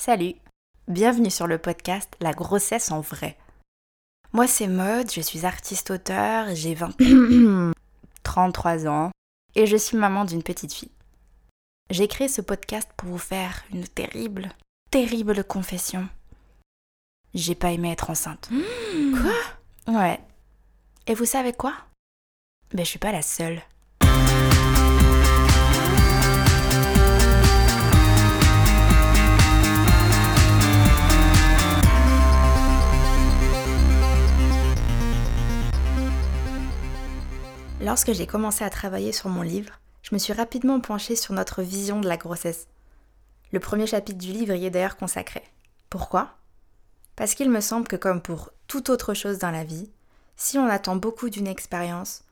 Salut, bienvenue sur le podcast La grossesse en vrai. Moi c'est Maud, je suis artiste-auteur, j'ai 20... 33 ans et je suis maman d'une petite fille. J'ai créé ce podcast pour vous faire une terrible, terrible confession. J'ai pas aimé être enceinte. Quoi? Ouais. Et vous savez quoi? Ben je suis pas la seule. Lorsque j'ai commencé à travailler sur mon livre, je me suis rapidement penchée sur notre vision de la grossesse. Le premier chapitre du livre y est d'ailleurs consacré. Pourquoi? Parce qu'il me semble que comme pour toute autre chose dans la vie, si on attend beaucoup d'une expérience,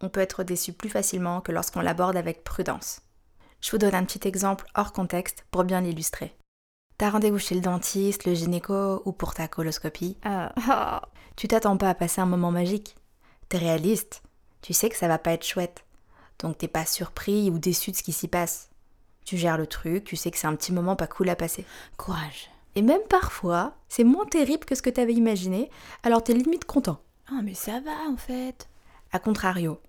on peut être déçu plus facilement que lorsqu'on l'aborde avec prudence. Je vous donne un petit exemple hors contexte pour bien l'illustrer. T'as rendez-vous chez le dentiste, le gynéco ou pour ta coloscopie? Euh, Tu t'attends pas à passer un moment magique. T'es réaliste. Tu sais que ça va pas être chouette. Donc t'es pas surpris ou déçu de ce qui s'y passe. Tu gères le truc, tu sais que c'est un petit moment pas cool à passer. Courage. Et même parfois, c'est moins terrible que ce que t'avais imaginé, alors t'es limite content. Ah, mais ça va en fait. A contrario,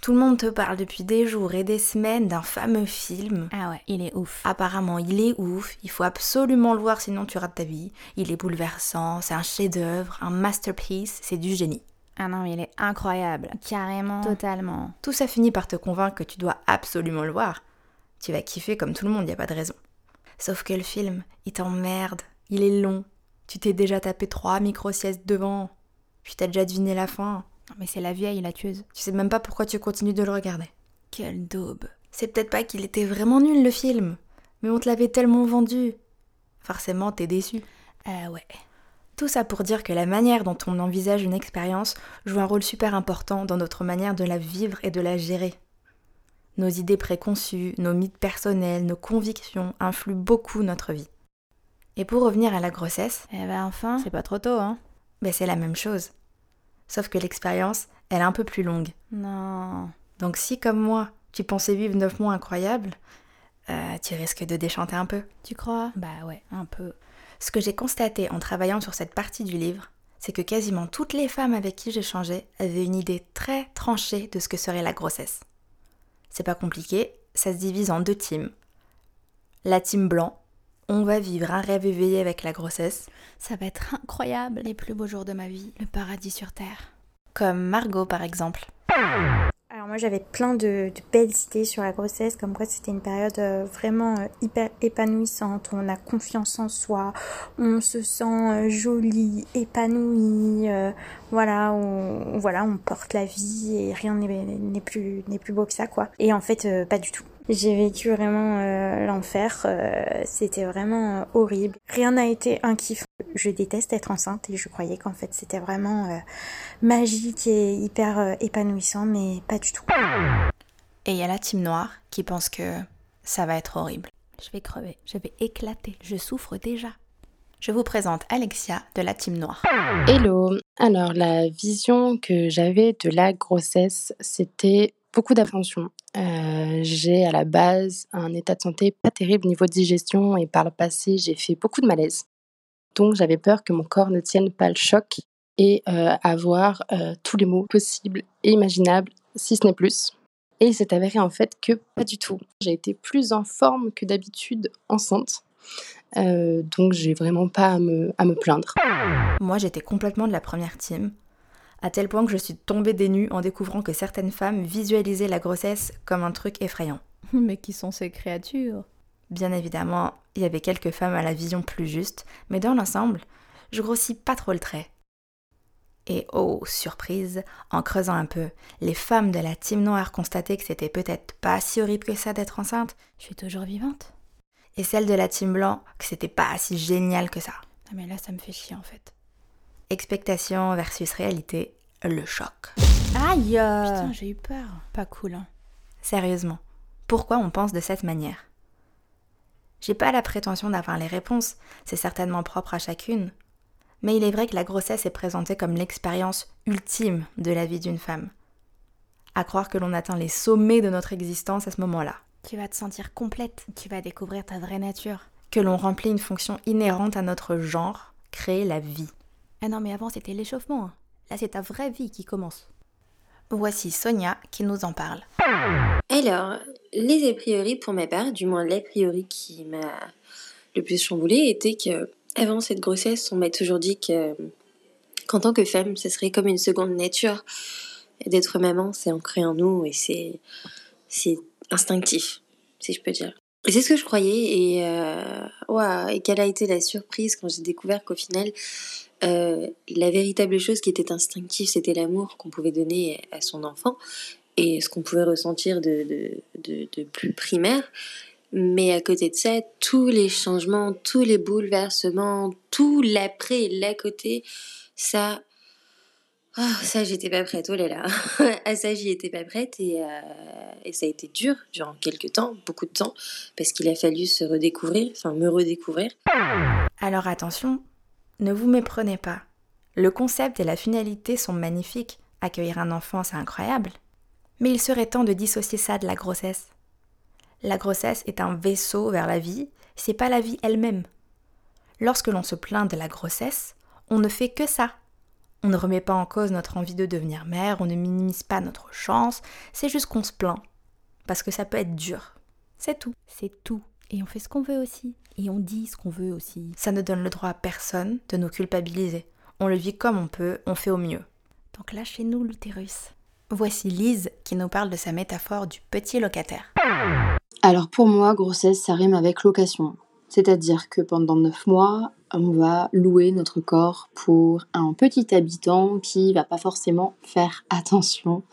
tout le monde te parle depuis des jours et des semaines d'un fameux film. Ah ouais, il est ouf. Apparemment, il est ouf, il faut absolument le voir sinon tu rates ta vie. Il est bouleversant, c'est un chef-d'œuvre, un masterpiece, c'est du génie. Ah non, mais il est incroyable. Carrément. Totalement. Tout ça finit par te convaincre que tu dois absolument le voir. Tu vas kiffer comme tout le monde, y a pas de raison. Sauf que le film, il t'emmerde, il est long. Tu t'es déjà tapé trois micro-siestes devant. Puis t'as déjà deviné la fin. Non, mais c'est la vieille, la tueuse. Tu sais même pas pourquoi tu continues de le regarder. Quelle daube. C'est peut-être pas qu'il était vraiment nul le film, mais on te l'avait tellement vendu. Forcément, t'es déçu. Ah ouais. Tout ça pour dire que la manière dont on envisage une expérience joue un rôle super important dans notre manière de la vivre et de la gérer. Nos idées préconçues, nos mythes personnels, nos convictions influent beaucoup notre vie. Et pour revenir à la grossesse, Eh ben enfin, c'est pas trop tôt, hein. ben c'est la même chose. Sauf que l'expérience, elle est un peu plus longue. Non. Donc si, comme moi, tu pensais vivre 9 mois incroyables, euh, tu risques de déchanter un peu. Tu crois? Bah ouais, un peu. Ce que j'ai constaté en travaillant sur cette partie du livre, c'est que quasiment toutes les femmes avec qui j'échangeais avaient une idée très tranchée de ce que serait la grossesse. C'est pas compliqué, ça se divise en deux teams. La team blanc, on va vivre un rêve éveillé avec la grossesse, Ça va être incroyable, les plus beaux jours de ma vie, le paradis sur terre. comme Margot par exemple. Moi j'avais plein de, belles idées sur la grossesse, comme quoi c'était une période euh, vraiment euh, hyper épanouissante, on a confiance en soi, on se sent euh, jolie, épanoui, euh, voilà, on, voilà, on porte la vie et rien n'est plus, plus beau que ça quoi. Et en fait pas du tout. J'ai vécu vraiment l'enfer, c'était vraiment horrible. Rien n'a été un kiff. Je déteste être enceinte et je croyais qu'en fait c'était vraiment euh, magique et hyper euh, épanouissant, mais pas du tout. Et il y a la team noire qui pense que ça va être horrible. Je vais crever, je vais éclater, je souffre déjà. Je vous présente Alexia de la team noire. Hello. Alors, la vision que j'avais de la grossesse, c'était beaucoup d'appréhension. Euh, j'ai à la base un état de santé pas terrible niveau digestion et par le passé, j'ai fait beaucoup de malaise. Donc, j'avais peur que mon corps ne tienne pas le choc et euh, avoir euh, tous les maux possibles et imaginables, si ce n'est plus. Et il s'est avéré en fait que pas du tout. J'ai été plus en forme que d'habitude enceinte. Euh, donc, j'ai vraiment pas à me, à me plaindre. Moi, j'étais complètement de la première team, à tel point que je suis tombée des nues en découvrant que certaines femmes visualisaient la grossesse comme un truc effrayant. Mais qui sont ces créatures? Bien évidemment, il y avait quelques femmes à la vision plus juste, mais dans l'ensemble, je grossis pas trop le trait. Et oh, surprise, en creusant un peu, les femmes de la team noire constataient que c'était peut-être pas si horrible que ça d'être enceinte, Je suis toujours vivante et celles de la team blanc que c'était pas si génial que ça. Ah mais là ça me fait chier en fait. Expectation versus réalité, le choc. Aïe Putain, j'ai eu peur. Pas cool, hein. Sérieusement, pourquoi on pense de cette manière? J'ai pas la prétention d'avoir les réponses, c'est certainement propre à chacune. Mais il est vrai que la grossesse est présentée comme l'expérience ultime de la vie d'une femme. À croire que l'on atteint les sommets de notre existence à ce moment-là. Tu vas te sentir complète, tu vas découvrir ta vraie nature. que l'on remplit une fonction inhérente à notre genre, créer la vie. Ah non, mais avant c'était l'échauffement. hein. Là, c'est ta vraie vie qui commence. Voici Sonia qui nous en parle. Alors, les a priori pour ma part, du moins l'a priori qui m'a le plus chamboulé, était que avant cette grossesse, on m'a toujours dit que qu'en tant que femme, ce serait comme une seconde nature d'être maman, c'est ancré en nous et c'est c'est instinctif, si je peux dire. Et c'est ce que je croyais et euh, et quelle a été la surprise quand j'ai découvert qu'au final euh, la véritable chose qui était instinctive, c'était l'amour qu'on pouvait donner à son enfant et ce qu'on pouvait ressentir de, de, de, plus primaire. Mais à côté de ça, tous les changements, tous les bouleversements, tout l'après et l'à côté, ça, ah, ça j'étais pas prête, oh là là. à ça j'y étais pas prête et, euh, et ça a été dur durant quelques temps, beaucoup de temps, parce qu'il a fallu se redécouvrir, enfin me redécouvrir. Alors attention, ne vous méprenez pas. Le concept et la finalité sont magnifiques. Accueillir un enfant, c'est incroyable. Mais il serait temps de dissocier ça de la grossesse. La grossesse est un vaisseau vers la vie, c'est pas la vie elle-même. Lorsque l'on se plaint de la grossesse, on ne fait que ça. On ne remet pas en cause notre envie de devenir mère, on ne minimise pas notre chance, c'est juste qu'on se plaint. Parce que ça peut être dur. C'est tout. C'est tout. Et on fait ce qu'on veut aussi. Et on dit ce qu'on veut aussi. Ça ne donne le droit à personne de nous culpabiliser. On le vit comme on peut, on fait au mieux. Donc lâchez-nous l'utérus. Voici Lise qui nous parle de sa métaphore du petit locataire. Alors pour moi, grossesse, ça rime avec location. C'est-à-dire que pendant 9 mois, on va louer notre corps pour un petit habitant qui va pas forcément faire attention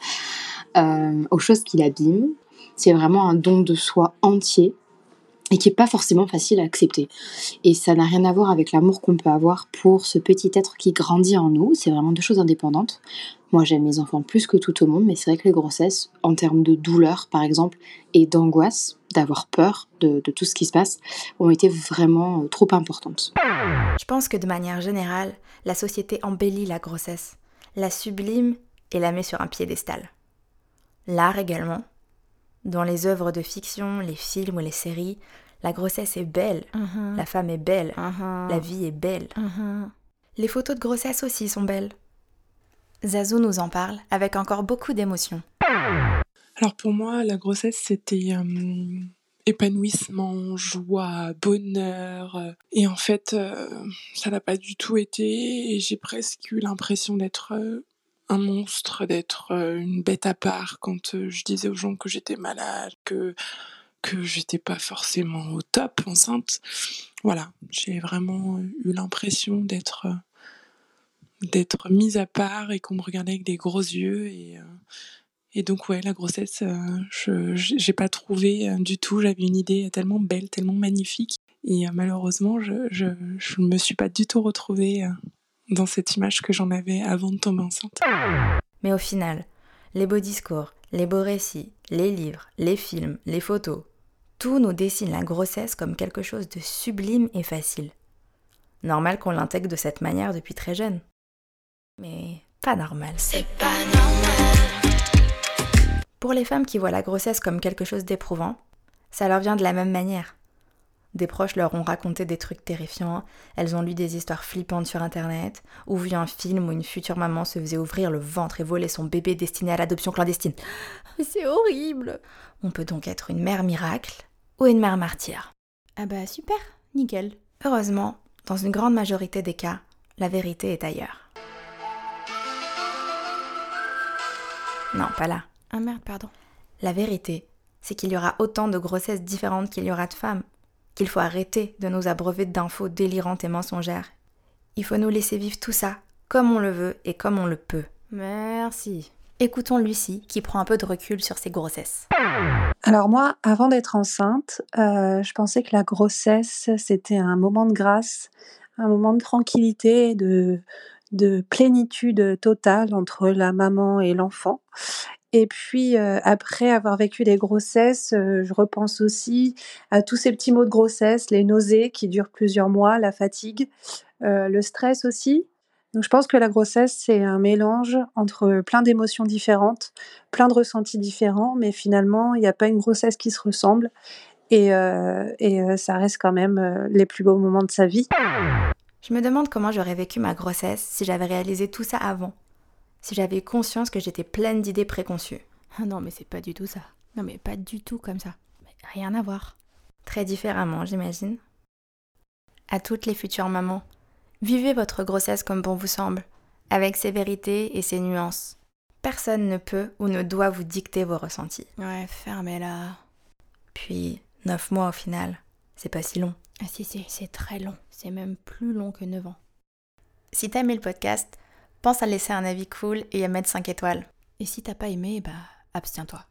euh, aux choses qu'il abîme. C'est vraiment un don de soi entier et qui est pas forcément facile à accepter. Et ça n'a rien à voir avec l'amour qu'on peut avoir pour ce petit être qui grandit en nous. C'est vraiment deux choses indépendantes. Moi, j'aime mes enfants plus que tout au monde, mais c'est vrai que les grossesses, en termes de douleur, par exemple, et d'angoisse, d'avoir peur de, de, tout ce qui se passe, ont été vraiment euh, trop importantes. Je pense que de manière générale, la société embellit la grossesse, la sublime et la met sur un piédestal. L'art également. Dans les œuvres de fiction, les films ou les séries, la grossesse est belle, Uh -huh. la femme est belle, Uh -huh. la vie est belle. Uh -huh. Les photos de grossesse aussi sont belles. Zazou nous en parle avec encore beaucoup d'émotion. Alors pour moi, la grossesse, c'était euh, épanouissement, joie, bonheur. et en fait, euh, ça n'a pas du tout été. Et j'ai presque eu l'impression d'être euh, un monstre, d'être une bête à part quand je disais aux gens que j'étais malade, que que j'étais pas forcément au top enceinte. Voilà, j'ai vraiment eu l'impression d'être d'être mise à part et qu'on me regardait avec des gros yeux et et donc ouais la grossesse je j'ai pas trouvé du tout j'avais une idée tellement belle tellement magnifique et malheureusement je je je me suis pas du tout retrouvée dans cette image que j'en avais avant de tomber enceinte Mais au final, les beaux discours, les beaux récits, les livres, les films, les photos, tout nous dessine la grossesse comme quelque chose de sublime et facile. Normal qu'on l'intègre de cette manière depuis très jeune. Mais pas normal. C'est pas normal. Pour les femmes qui voient la grossesse comme quelque chose d'éprouvant, ça leur vient de la même manière. Des proches leur ont raconté des trucs terrifiants, elles ont lu des histoires flippantes sur internet, ou vu un film où une future maman se faisait ouvrir le ventre et voler son bébé destiné à l'adoption clandestine. C'est horrible. On peut donc être une mère miracle ou une mère martyre. Ah bah super, nickel. Heureusement, dans une grande majorité des cas, la vérité est ailleurs. Non, pas là. Ah merde, pardon. La vérité, c'est qu'il y aura autant de grossesses différentes qu'il y aura de femmes, qu'il faut arrêter de nous abreuver d'infos délirantes et mensongères. Il faut nous laisser vivre tout ça, comme on le veut et comme on le peut. Merci. Écoutons Lucie qui prend un peu de recul sur ses grossesses. Alors moi, avant d'être enceinte, euh, je pensais que la grossesse, c'était un moment de grâce, un moment de tranquillité, de, de plénitude totale entre la maman et l'enfant. Et puis, euh, après avoir vécu des grossesses, euh, je repense aussi à tous ces petits mots de grossesse, les nausées qui durent plusieurs mois, la fatigue, euh, le stress aussi. Donc, je pense que la grossesse, c'est un mélange entre plein d'émotions différentes, plein de ressentis différents, mais finalement, il n'y a pas une grossesse qui se ressemble. et, et ça reste quand même les plus beaux moments de sa vie. Je me demande comment j'aurais vécu ma grossesse si j'avais réalisé tout ça avant. Si j'avais conscience que j'étais pleine d'idées préconçues. Ah non, mais c'est pas du tout ça. Non, mais pas du tout comme ça. Mais rien à voir. Très différemment, j'imagine. À toutes les futures mamans, vivez votre grossesse comme bon vous semble, avec ses vérités et ses nuances. Personne ne peut ou ne doit vous dicter vos ressentis. Ouais, fermez-la. Puis, neuf mois au final, c'est pas si long. Ah si, si, c'est très long. C'est même plus long que 9 ans. Si t'as aimé le podcast, pense à laisser un avis cool et à mettre 5 étoiles. Et si t'as pas aimé, bah, abstiens-toi.